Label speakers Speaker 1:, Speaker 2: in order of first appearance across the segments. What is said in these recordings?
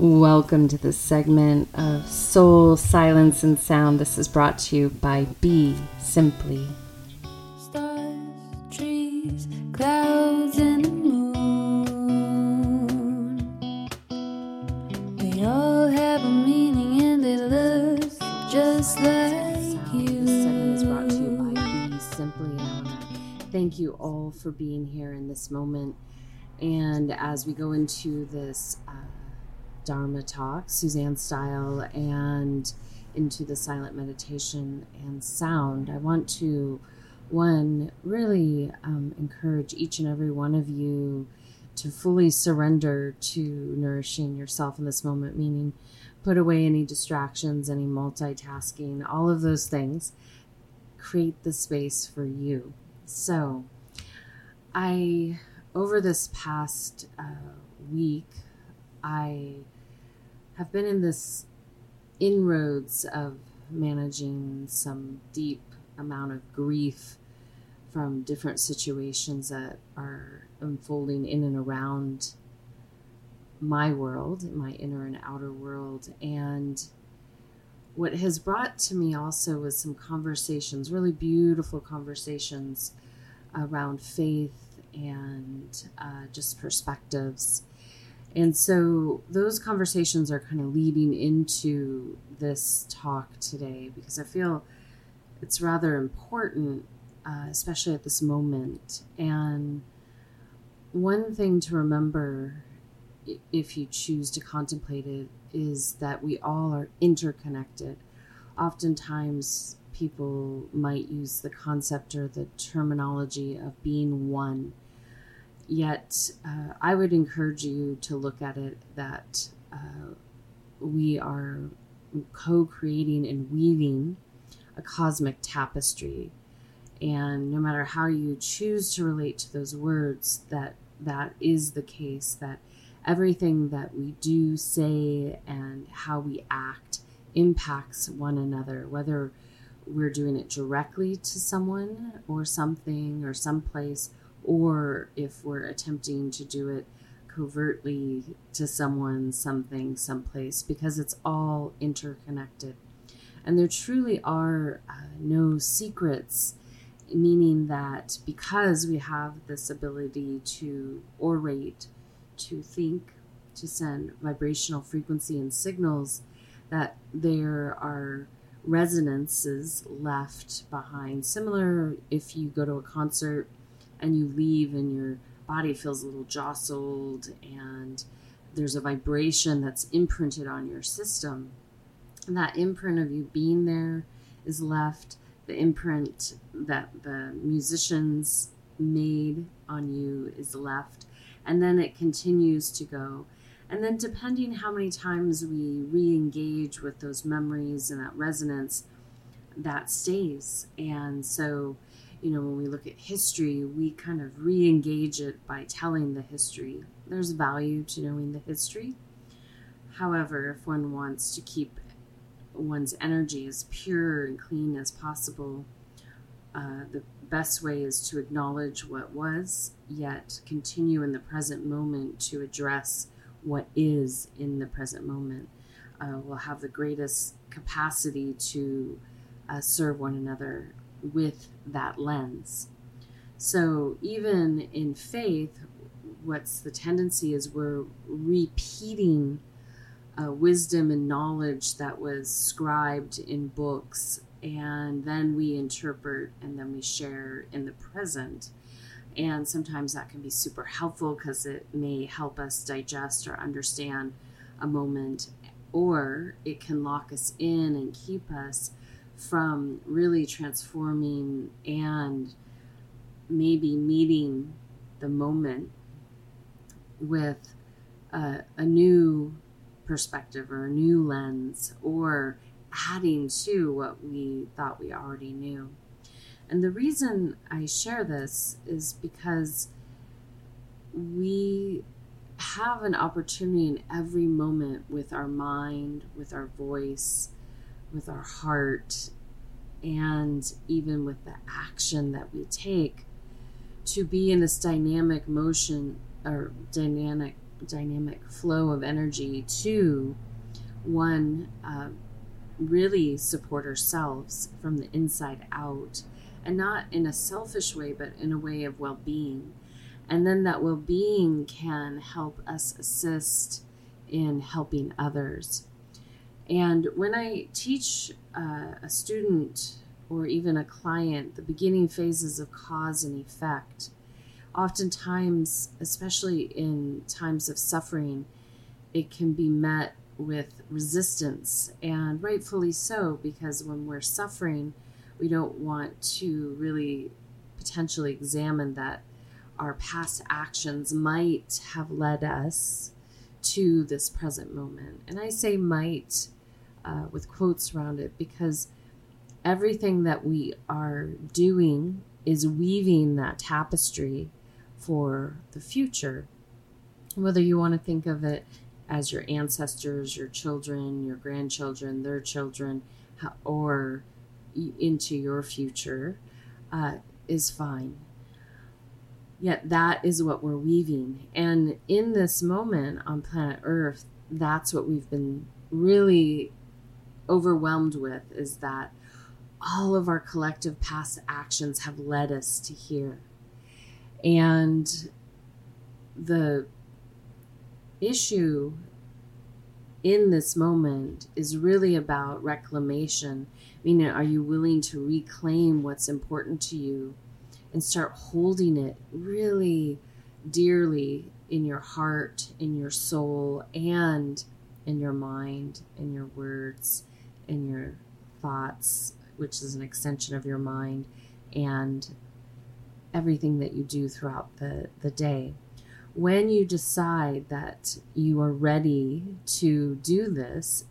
Speaker 1: Welcome to this segment of Soul, Silence, and Sound. This is brought to you by Be Simply.
Speaker 2: Stars, trees, clouds, and the moon. They all have a meaning and they look just like you.
Speaker 1: This segment is brought to you by Be Simply. And I want to thank you all for being here in this moment. And as we go into this uh, Dharma talk, Suzanne style, and into the silent meditation and sound, I want to, one, really um, encourage each and every one of you to fully surrender to nourishing yourself in this moment, meaning put away any distractions, any multitasking, all of those things. Create the space for you. So, I, over this past uh, week, I have been in this inroads of managing some deep amount of grief from different situations that are unfolding in and around my world, my inner and outer world. And what has brought to me also was some conversations, really beautiful conversations around faith and uh, just perspectives. And so those conversations are kind of leading into this talk today because I feel it's rather important, uh, especially at this moment. And one thing to remember if you choose to contemplate it is that we all are interconnected. Oftentimes, people might use the concept or the terminology of being one Yet, uh, I would encourage you to look at it that uh, we are co creating and weaving a cosmic tapestry. And no matter how you choose to relate to those words, that that is the case, that everything that we do, say, and how we act impacts one another, whether we're doing it directly to someone or something or someplace or if we're attempting to do it covertly to someone, something, someplace, because it's all interconnected. And there truly are uh, no secrets, meaning that because we have this ability to orate, to think, to send vibrational frequency and signals, that there are resonances left behind. Similar if you go to a concert and you leave and your body feels a little jostled and there's a vibration that's imprinted on your system. And that imprint of you being there is left, the imprint that the musicians made on you is left, and then it continues to go. And then, depending how many times we re engage with those memories and that resonance, that stays. And so, you know, when we look at history, we kind of re engage it by telling the history. There's value to knowing the history. However, if one wants to keep one's energy as pure and clean as possible, uh, the best way is to acknowledge what was, yet continue in the present moment to address what is in the present moment. Uh, will have the greatest capacity to uh, serve one another with that lens. So even in faith, what's the tendency is we're repeating uh, wisdom and knowledge that was scribed in books, and then we interpret and then we share in the present. And sometimes that can be super helpful because it may help us digest or understand a moment, or it can lock us in and keep us from really transforming and maybe meeting the moment with a, a, new perspective or a new lens or adding to what we thought we already knew. And the reason I share this is because we have an opportunity in every moment with our mind, with our voice, with our heart and even with the action that we take to be in this dynamic motion or dynamic dynamic flow of energy to one uh, really support ourselves from the inside out and not in a selfish way but in a way of well-being. And then that well-being can help us assist in helping others and when i teach uh, a student or even a client the beginning phases of cause and effect oftentimes especially in times of suffering it can be met with resistance, and rightfully so, because when we're suffering, we don't want to really potentially examine that our past actions might have led us to this present moment. And I say might uh, with quotes around it because everything that we are doing is weaving that tapestry for the future. Whether you want to think of it as your ancestors, your children, your grandchildren, their children, or into your future uh, is fine. Yet that is what we're weaving. And in this moment on planet Earth, that's what we've been really overwhelmed with is that all of our collective past actions have led us to here. And the issue in this moment is really about reclamation. Meaning, are you willing to reclaim what's important to you and start holding it really dearly in your heart, in your soul, and in your mind, in your words, in your thoughts, which is an extension of your mind, and everything that you do throughout the, the day when you decide that you are ready to do this,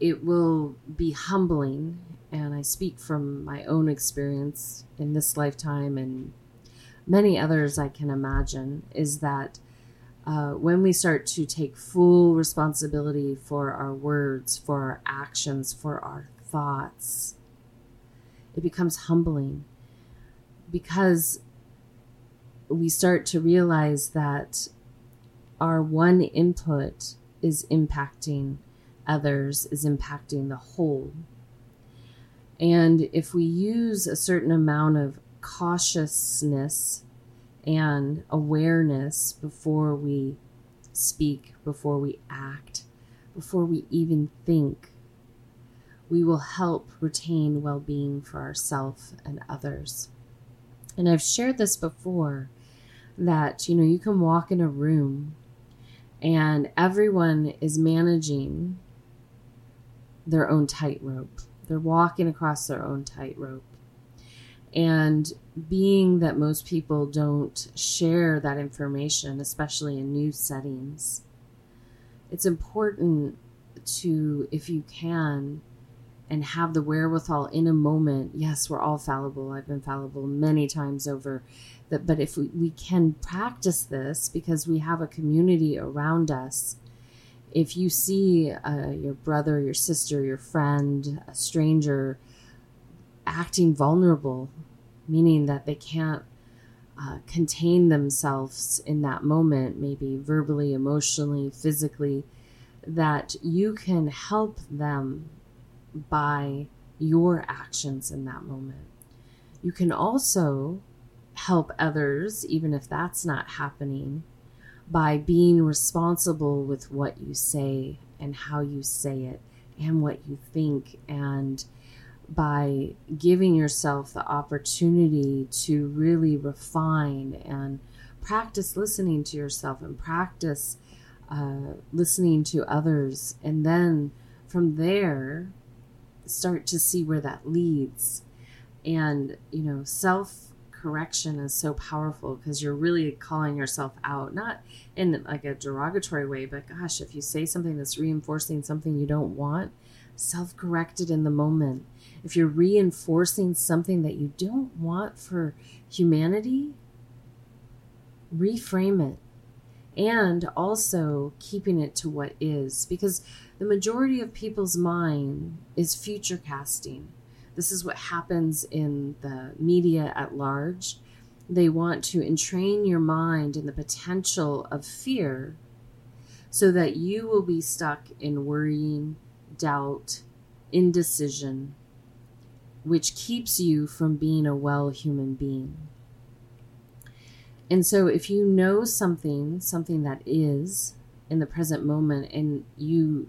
Speaker 1: it will be humbling. And I speak from my own experience in this lifetime and many others I can imagine, is that uh, when we start to take full responsibility for our words, for our actions, for our thoughts, it becomes humbling because we start to realize that our one input is impacting others, is impacting the whole. And if we use a certain amount of cautiousness and awareness before we speak, before we act, before we even think, we will help retain well being for ourselves and others. And I've shared this before that you know you can walk in a room and everyone is managing their own tightrope. They're walking across their own tightrope. And being that most people don't share that information, especially in new settings, it's important to, if you can, and have the wherewithal in a moment. Yes, we're all fallible. I've been fallible many times over but if we, we can practice this because we have a community around us if you see uh, your brother your sister your friend a stranger acting vulnerable meaning that they can't uh, contain themselves in that moment maybe verbally emotionally physically that you can help them by your actions in that moment. You can also help others, even if that's not happening, by being responsible with what you say and how you say it and what you think, and by giving yourself the opportunity to really refine and practice listening to yourself and practice uh, listening to others, and then from there, start to see where that leads. And, you know, self correction is so powerful because you're really calling yourself out, not in like a derogatory way, but gosh, if you say something that's reinforcing something you don't want, self correct it in the moment. If you're reinforcing something that you don't want for humanity, reframe it. And also keeping it to what is, because the majority of people's mind is future casting this is what happens in the media at large. They want to entrain your mind in the potential of fear so that you will be stuck in worrying, doubt, indecision, which keeps you from being a well human being. And so, if you know something, something that is in the present moment, and you,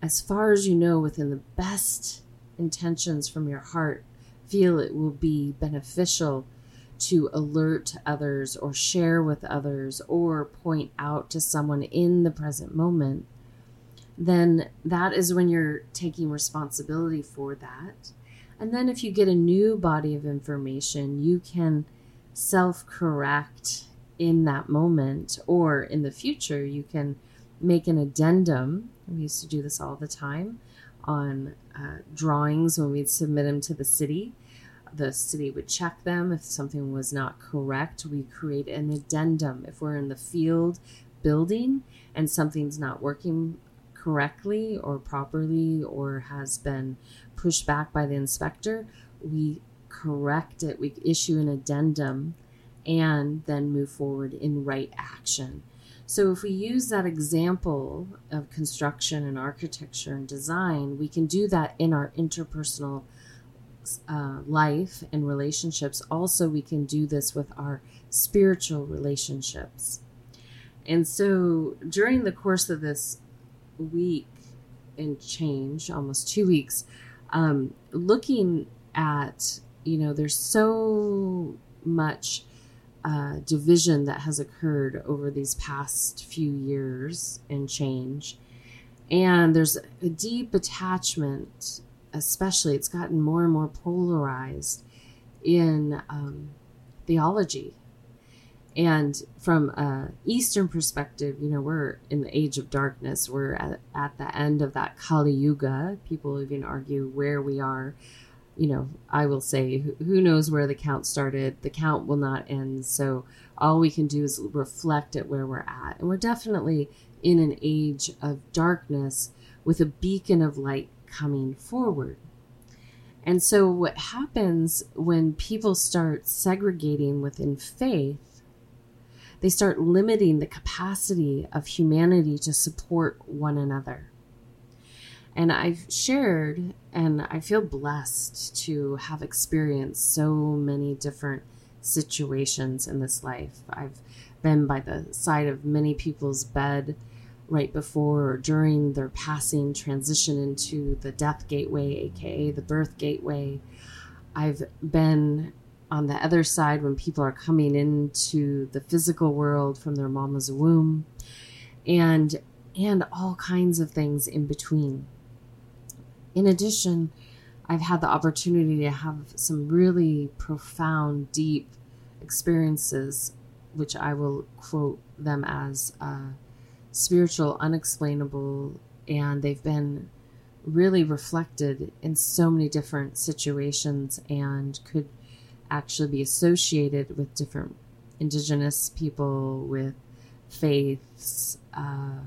Speaker 1: as far as you know, within the best intentions from your heart, feel it will be beneficial to alert others or share with others or point out to someone in the present moment, then that is when you're taking responsibility for that. And then if you get a new body of information, you can self correct in that moment or in the future. You can make an addendum. We used to do this all the time on uh, drawings when we'd submit them to the city the city would check them. If something was not correct, we create an addendum. If we're in the field building and something's not working correctly or properly or has been pushed back by the inspector, we correct it. We issue an addendum and then move forward in right action. So, if we use that example of construction and architecture and design, we can do that in our interpersonal uh, life and relationships, also we can do this with our spiritual relationships. And so during the course of this week and change, almost two weeks, um, looking at, you know, there's so much uh, division that has occurred over these past few years and change. And there's a deep attachment especially, it's gotten more and more polarized in um, theology. And from a Eastern perspective, you know, we're in the age of darkness. We're at, at the end of that Kali Yuga. People even argue where we are. You know, I will say, who knows where the count started? The count will not end. So all we can do is reflect at where we're at. And we're definitely in an age of darkness with a beacon of light coming forward. And so, what happens when people start segregating within faith, they start limiting the capacity of humanity to support one another. And I've shared, and I feel blessed to have experienced so many different situations in this life. I've been by the side of many people's bed right before or during their passing transition into the death gateway, aka the birth gateway. I've been on the other side when people are coming into the physical world from their mama's womb and and all kinds of things in between. In addition, I've had the opportunity to have some really profound, deep experiences, which I will quote them as uh, spiritual, unexplainable, and they've been really reflected in so many different situations and could actually be associated with different indigenous people, with faiths, uh,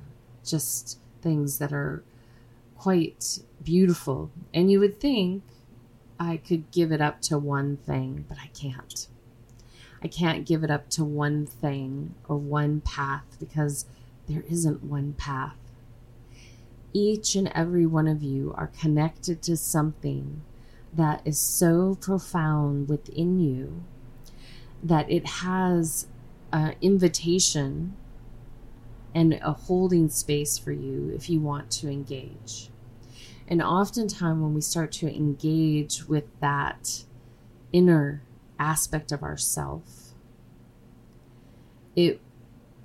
Speaker 1: just things that are quite beautiful. And you would think I could give it up to one thing, but I can't. I can't give it up to one thing or one path because there isn't one path. Each and every one of you are connected to something that is so profound within you that it has an invitation and a holding space for you if you want to engage. And oftentimes, when we start to engage with that inner aspect of ourself, it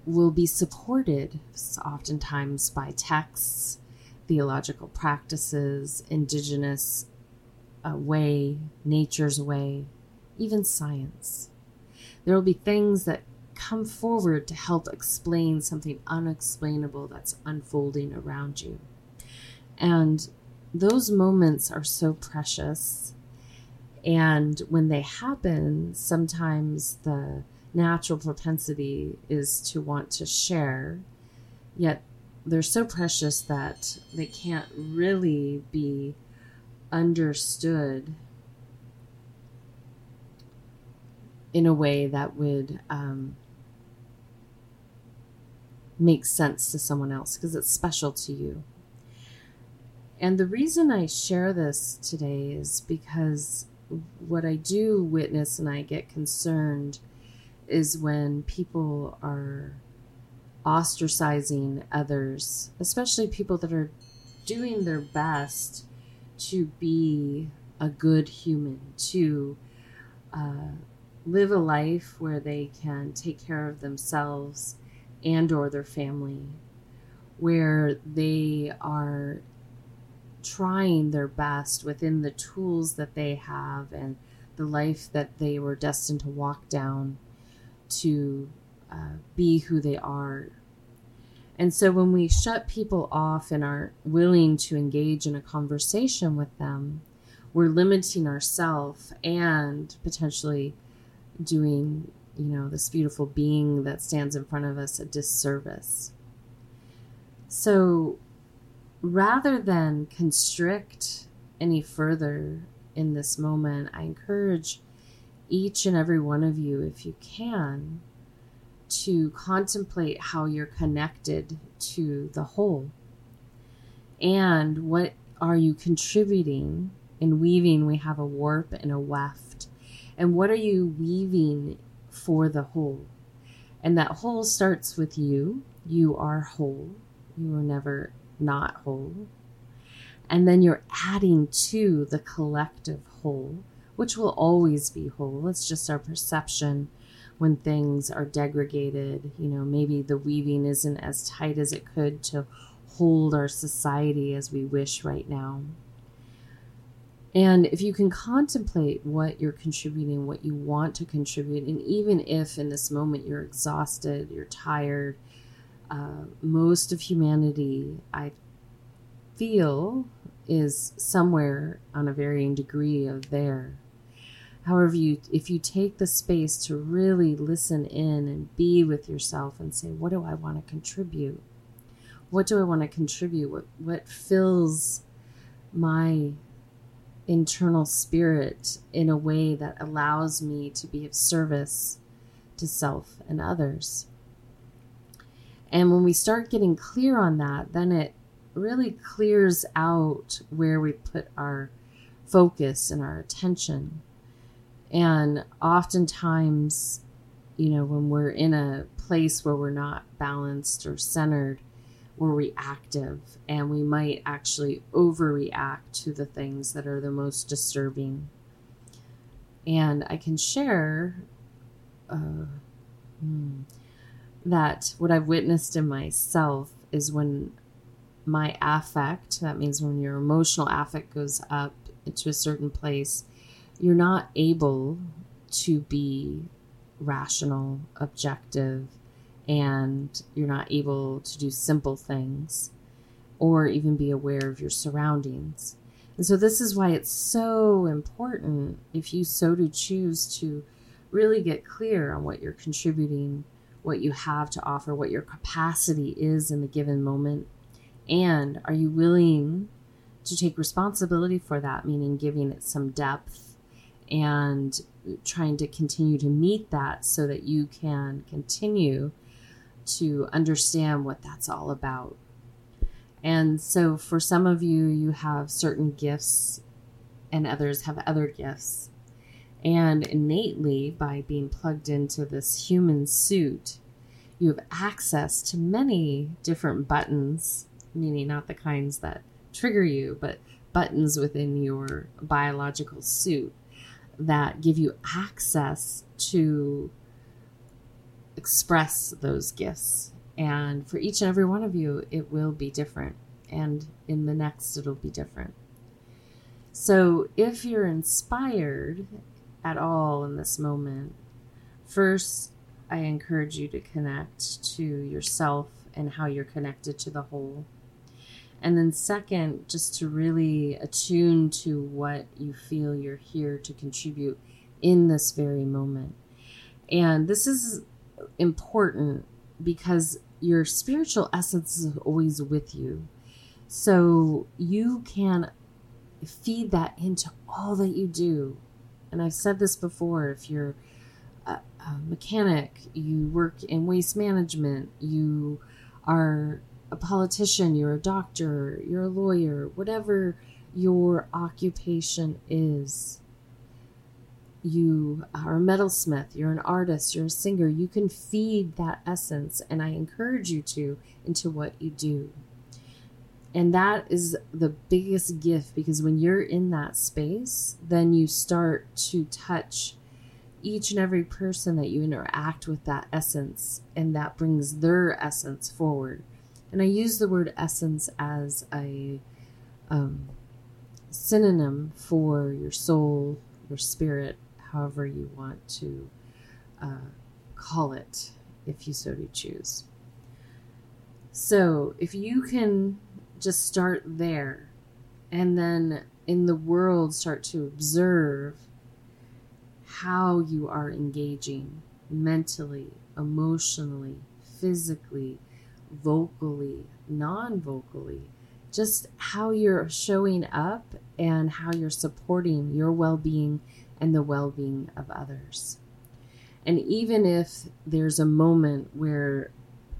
Speaker 1: will be supported oftentimes by texts, theological practices, indigenous way, nature's way, even science. There will be things that come forward to help explain something unexplainable that's unfolding around you. And those moments are so precious. And when they happen, sometimes the natural propensity is to want to share, yet they're so precious that they can't really be understood in a way that would um, make sense to someone else because it's special to you. And the reason I share this today is because what I do witness and I get concerned is when people are ostracizing others, especially people that are doing their best to be a good human, to uh, live a life where they can take care of themselves and or their family, where they are trying their best within the tools that they have and the life that they were destined to walk down to uh, be who they are. And so when we shut people off and aren't willing to engage in a conversation with them, we're limiting ourselves and potentially doing, you know, this beautiful being that stands in front of us a disservice. So rather than constrict any further in this moment, I encourage each and every one of you, if you can, to contemplate how you're connected to the whole. And what are you contributing? In weaving, we have a warp and a weft. And what are you weaving for the whole? And that whole starts with you. You are whole. You are never not whole. And then you're adding to the collective whole, which will always be whole. It's just our perception when things are degraded. You know, maybe the weaving isn't as tight as it could to hold our society as we wish right now. And if you can contemplate what you're contributing, what you want to contribute, and even if in this moment you're exhausted, you're tired, uh, most of humanity, I feel, is somewhere on a varying degree of there. However, you if you take the space to really listen in and be with yourself and say, what do I want to contribute? What do I want to contribute? What what fills my internal spirit in a way that allows me to be of service to self and others? And when we start getting clear on that, then it really clears out where we put our focus and our attention. And oftentimes, you know, when we're in a place where we're not balanced or centered, we're reactive and we might actually overreact to the things that are the most disturbing. And I can share uh, hmm, that what I've witnessed in myself is when my affect, that means when your emotional affect goes up to a certain place, you're not able to be rational, objective, and you're not able to do simple things or even be aware of your surroundings. And so, this is why it's so important if you so do choose to really get clear on what you're contributing, what you have to offer, what your capacity is in the given moment. And are you willing to take responsibility for that, meaning giving it some depth and trying to continue to meet that so that you can continue to understand what that's all about. And so, for some of you, you have certain gifts, and others have other gifts. And innately, by being plugged into this human suit, you have access to many different buttons, meaning not the kinds that trigger you, but buttons within your biological suit that give you access to express those gifts. And for each and every one of you, it will be different. And in the next, it'll be different. So if you're inspired at all in this moment, first, I encourage you to connect to yourself and how you're connected to the whole. And then, second, just to really attune to what you feel you're here to contribute in this very moment. And this is important because your spiritual essence is always with you. So you can feed that into all that you do. And I've said this before if you're a, a mechanic, you work in waste management, you are a politician, you're a doctor, you're a lawyer, whatever your occupation is. You are a metalsmith, you're an artist, you're a singer. You can feed that essence, and I encourage you to, into what you do. And that is the biggest gift because when you're in that space, then you start to touch each and every person that you interact with that essence, and that brings their essence forward. And I use the word essence as a um, synonym for your soul, your spirit, however you want to uh, call it, if you so to choose. So, if you can just start there and then in the world start to observe how you are engaging mentally, emotionally, physically, vocally, non vocally, just how you're showing up and how you're supporting your well being and the well being of others. And even if there's a moment where,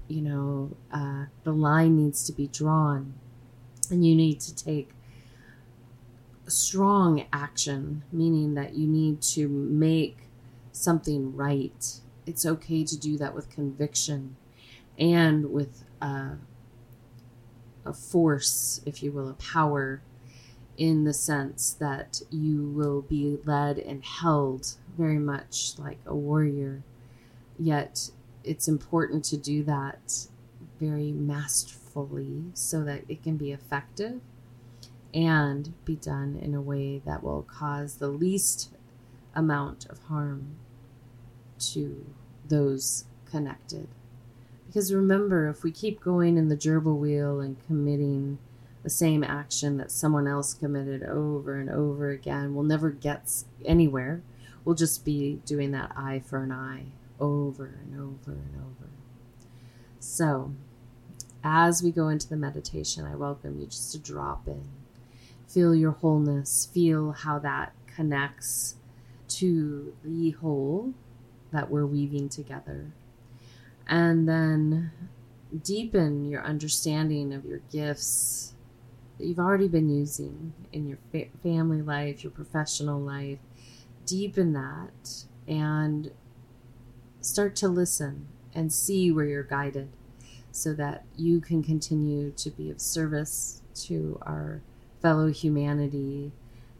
Speaker 1: you know, uh, the line needs to be drawn and you need to take strong action, meaning that you need to make something right. It's okay to do that with conviction and with uh, a force, if you will, a power, in the sense that you will be led and held very much like a warrior. Yet it's important to do that very masterfully so that it can be effective and be done in a way that will cause the least amount of harm to those connected. Because remember, if we keep going in the gerbil wheel and committing the same action that someone else committed over and over again, we'll never get anywhere. We'll just be doing that eye for an eye over and over and over. So, as we go into the meditation, I welcome you just to drop in. Feel your wholeness, feel how that connects to the whole that we're weaving together and then deepen your understanding of your gifts that you've already been using in your fa- family life, your professional life. Deepen that and start to listen and see where you're guided so that you can continue to be of service to our fellow humanity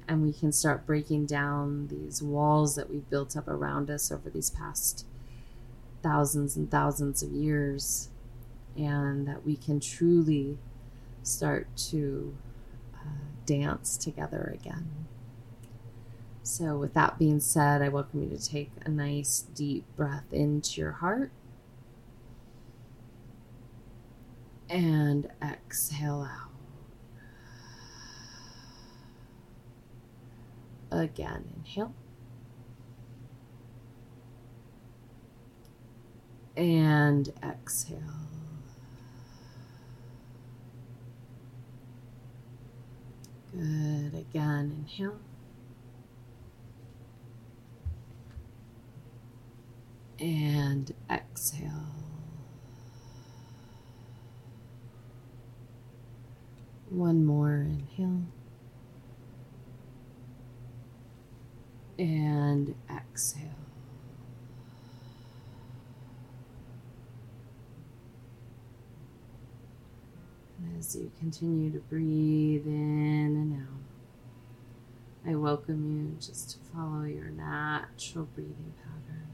Speaker 1: and we can start breaking down these walls that we've built up around us over these past thousands and thousands of years, and that we can truly start to uh, dance together again. So, with that being said, I welcome you to take a nice deep breath into your heart and exhale out. Again, inhale. And exhale. Good. Again, inhale. And exhale. One more inhale. And exhale. As you continue to breathe in and out, I welcome you just to follow your natural breathing pattern.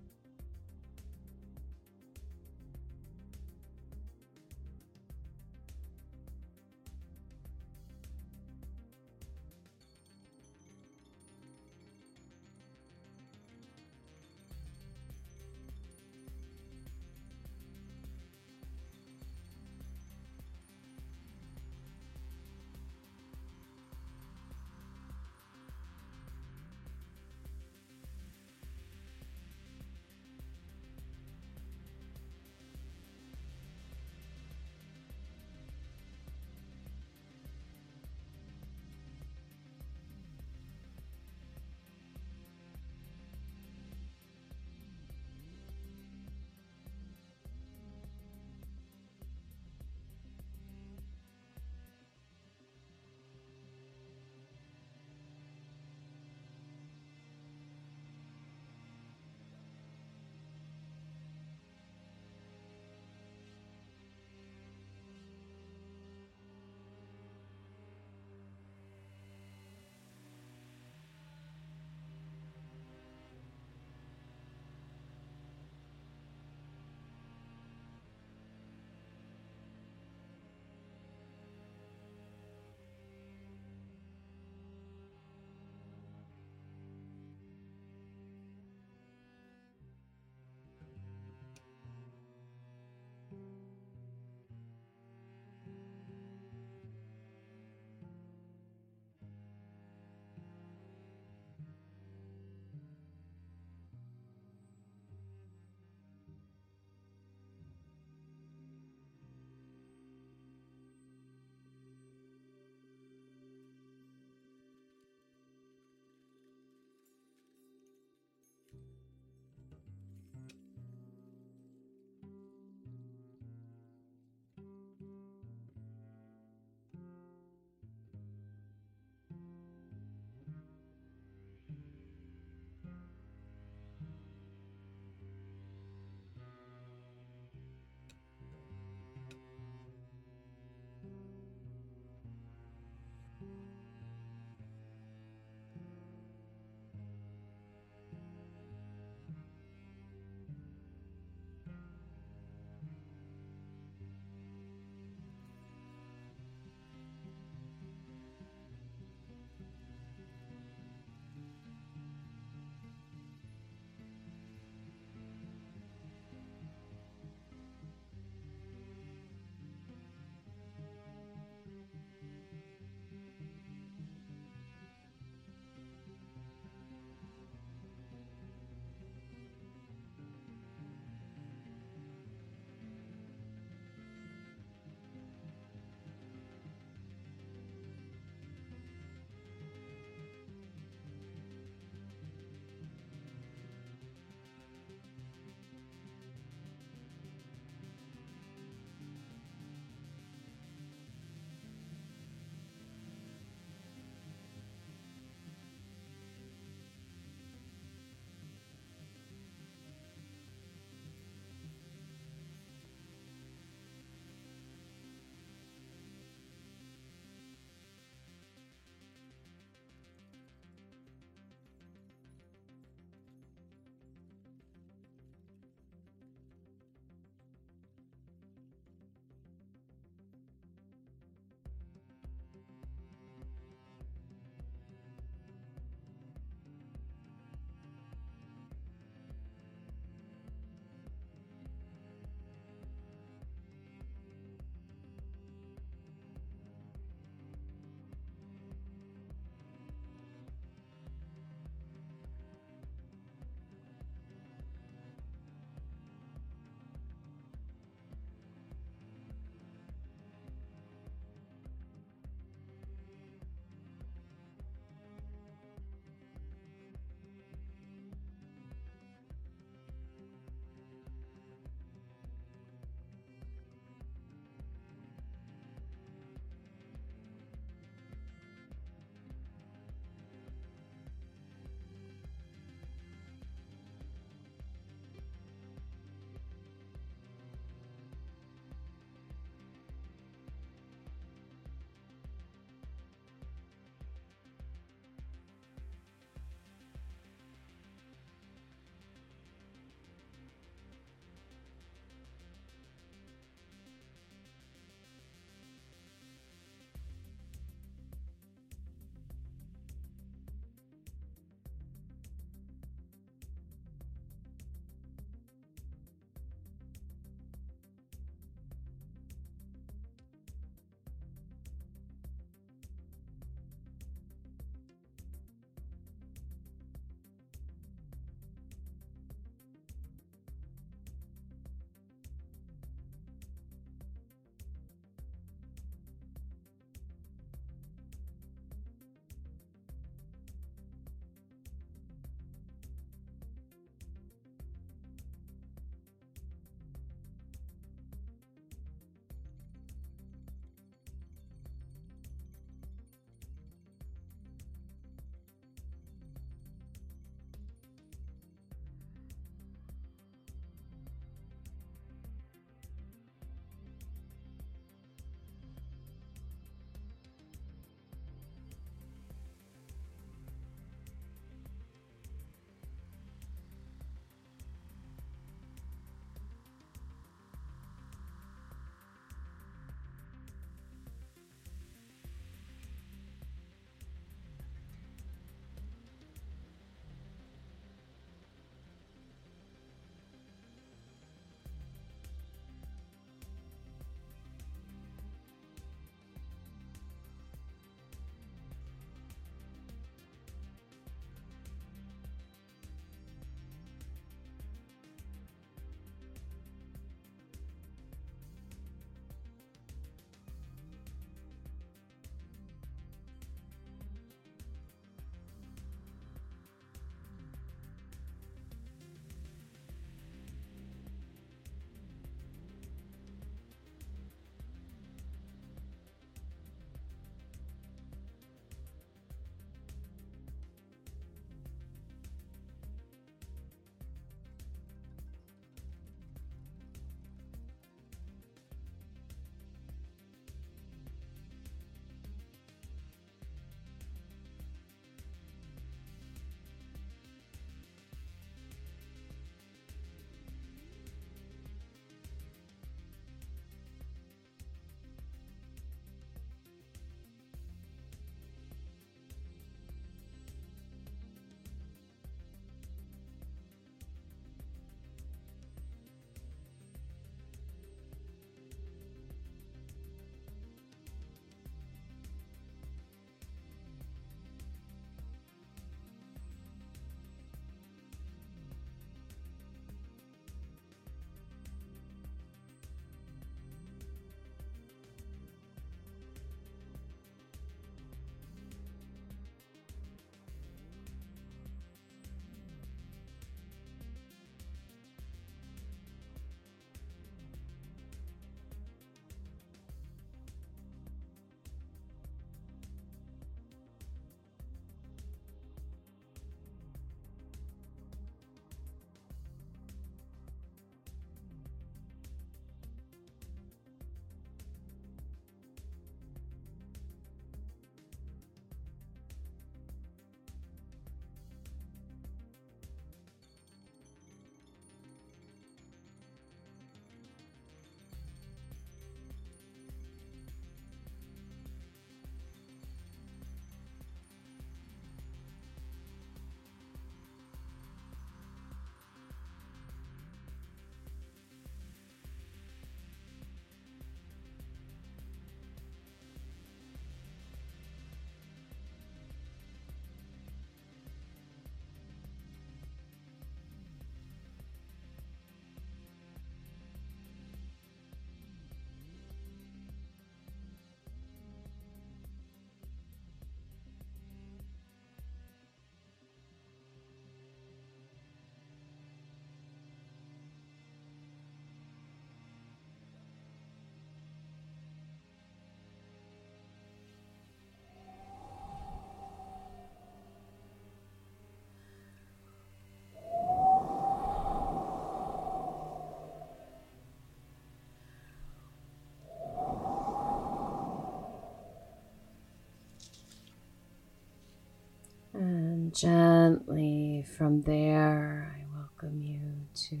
Speaker 1: Gently from there, I welcome you to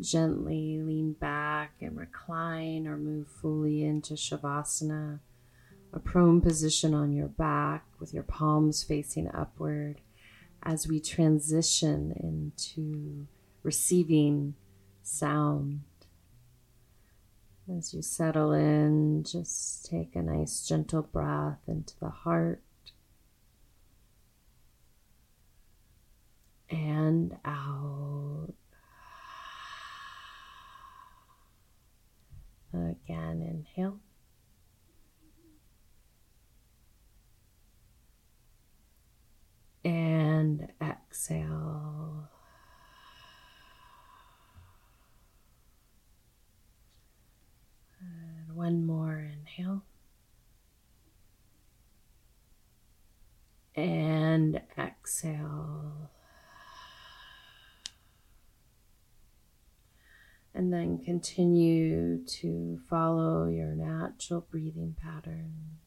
Speaker 1: gently lean back and recline or move fully into Shavasana, a prone position on your back with your palms facing upward as we transition into receiving sound. As you settle in, just take a nice gentle breath into the heart and out. Again, inhale. And exhale. And one more inhale. And exhale. And then continue to follow your natural breathing pattern.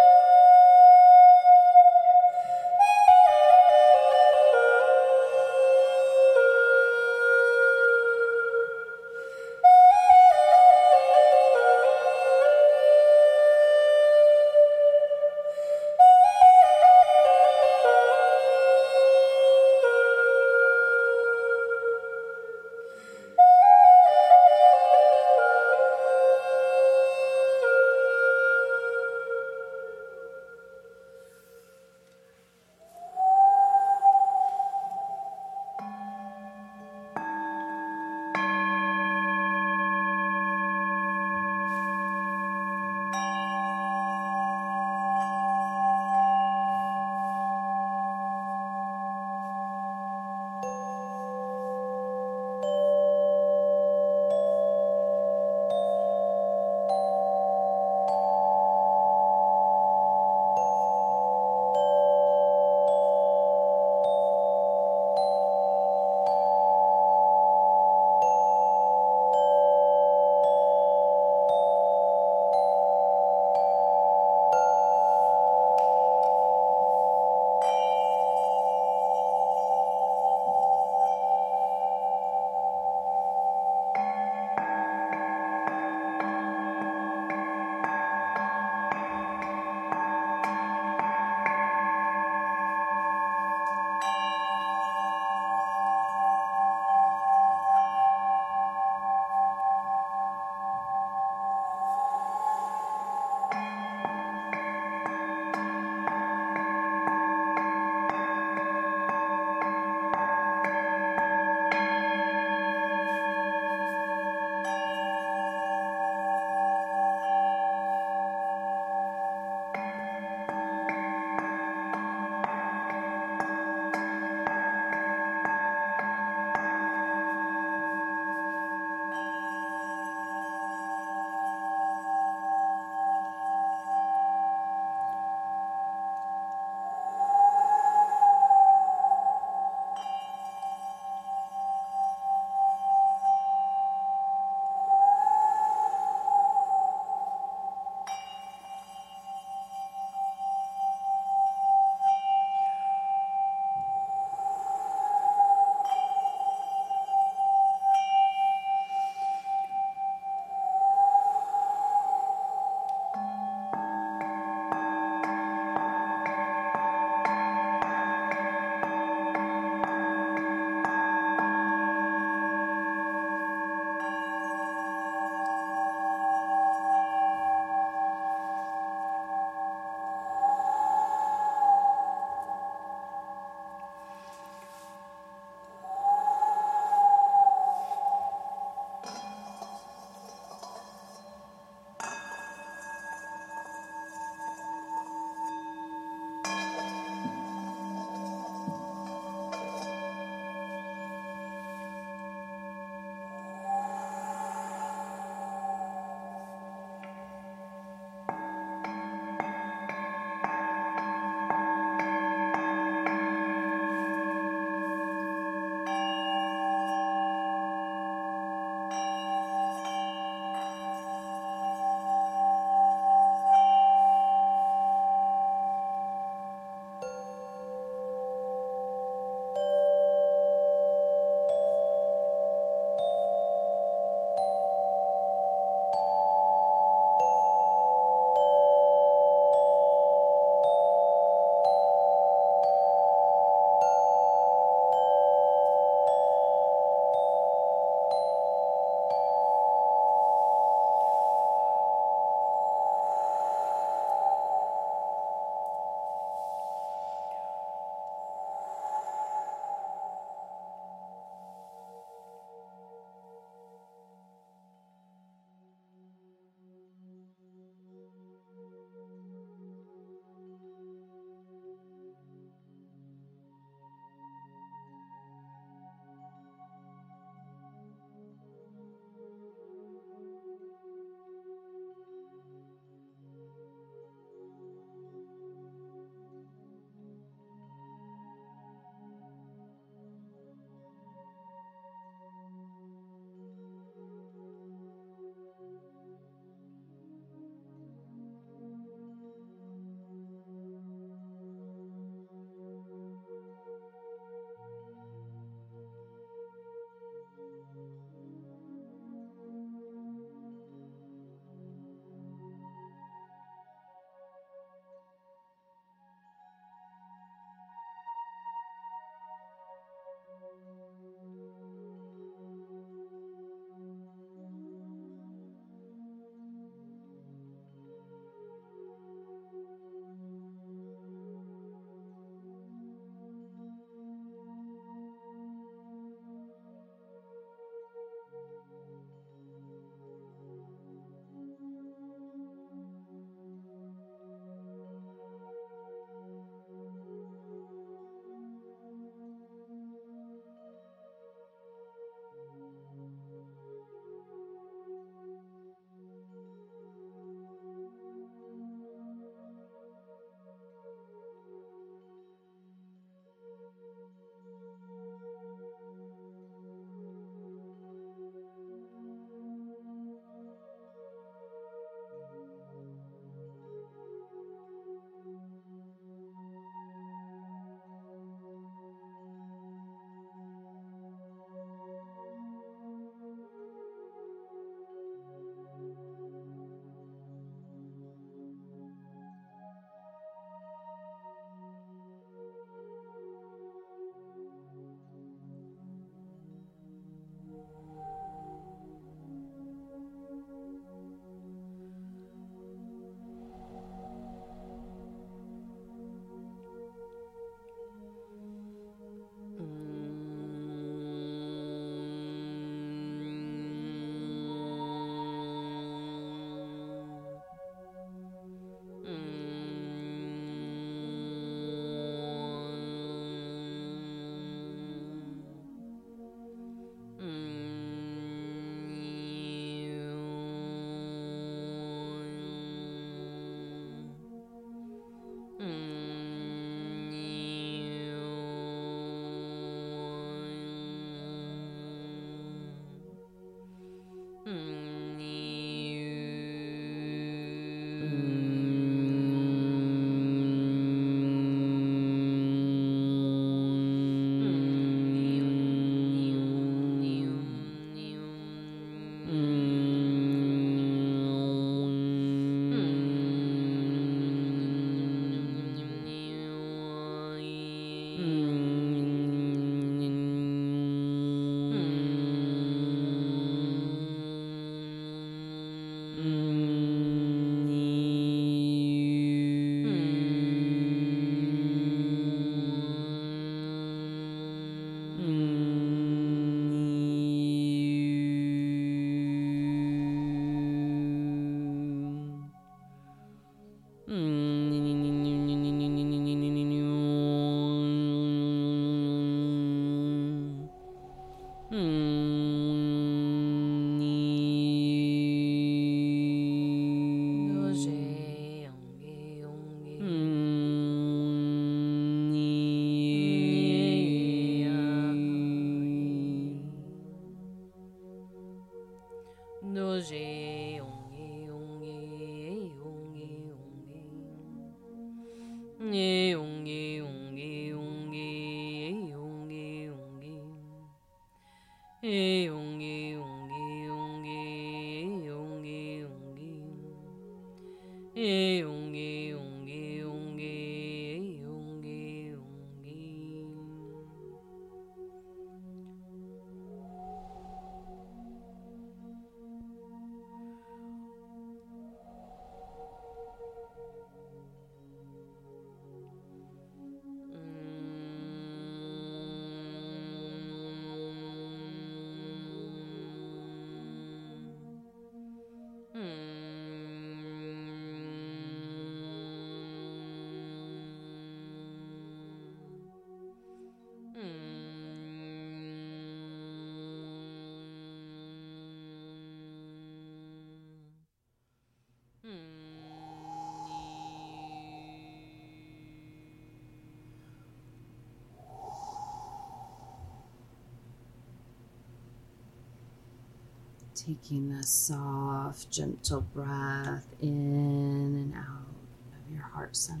Speaker 1: Taking a soft, gentle breath in and out of your heart center.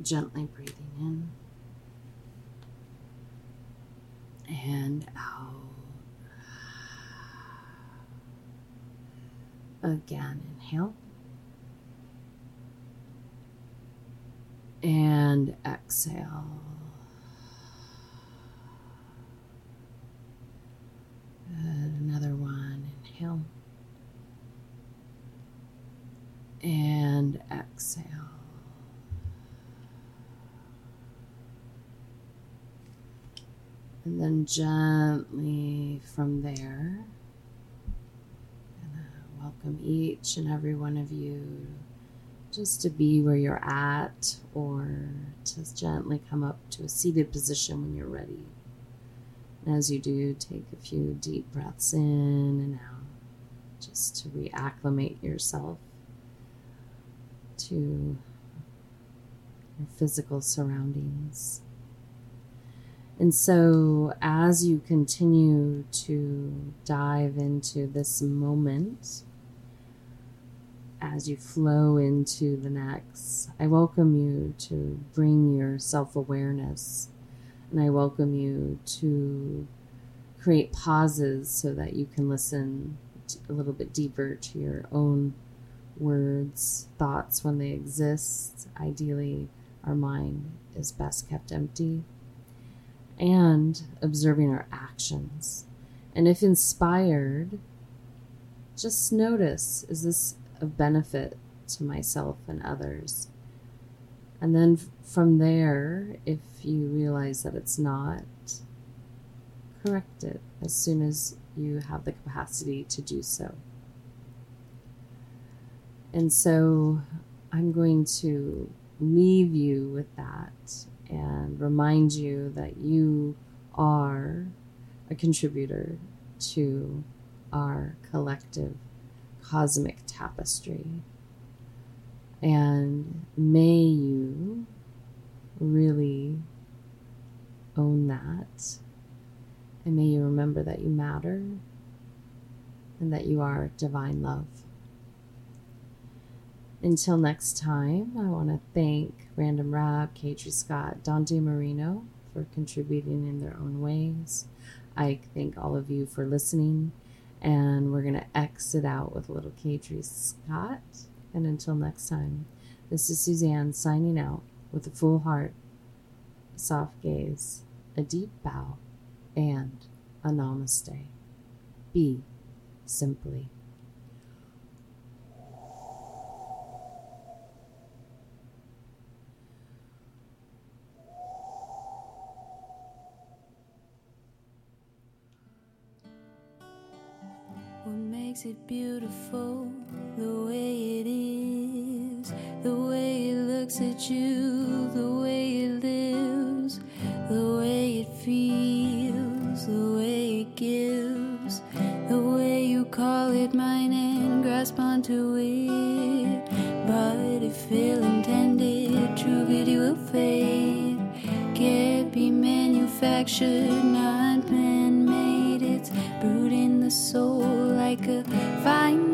Speaker 1: Gently breathing in and out. Again, inhale. And exhale. Good. Another one. Inhale. And exhale. And gently from there, gonna uh, welcome each and every one of you just to be where you're at or to gently come up to a seated position when you're ready. And as you do, take a few deep breaths in and out just to reacclimate yourself to your physical surroundings. And so, as you continue to dive into this moment, as you flow into the next, I welcome you to bring your self awareness and I welcome you to create pauses so that you can listen a little bit deeper to your own words, thoughts when they exist. Ideally, our mind is best kept empty and observing our actions. And if inspired, just notice is this of benefit to myself and others? And then from there, if you realize that it's not, correct it as soon as you have the capacity to do so. And so I'm going to leave you with that and remind you that you are a contributor to our collective cosmic tapestry. And may you really own that. And may you remember that you matter and that you are divine love. Until next time, I want to thank Random Rab, Cadre Scott, Dante Marino for contributing in their own ways. I thank all of you for listening, and we're going to exit out with little Cadre Scott. And until next time, this is Suzanne signing out with a full heart, a soft gaze, a deep bow, and a namaste. Be simply.
Speaker 2: Makes it beautiful the way it is, the way it looks at you, the way it lives, the way it feels, the way it gives, the way you call it mine and grasp onto it. But if ill intended, true beauty will fade. Can't be manufactured, not man made. It's brewed in the soul could find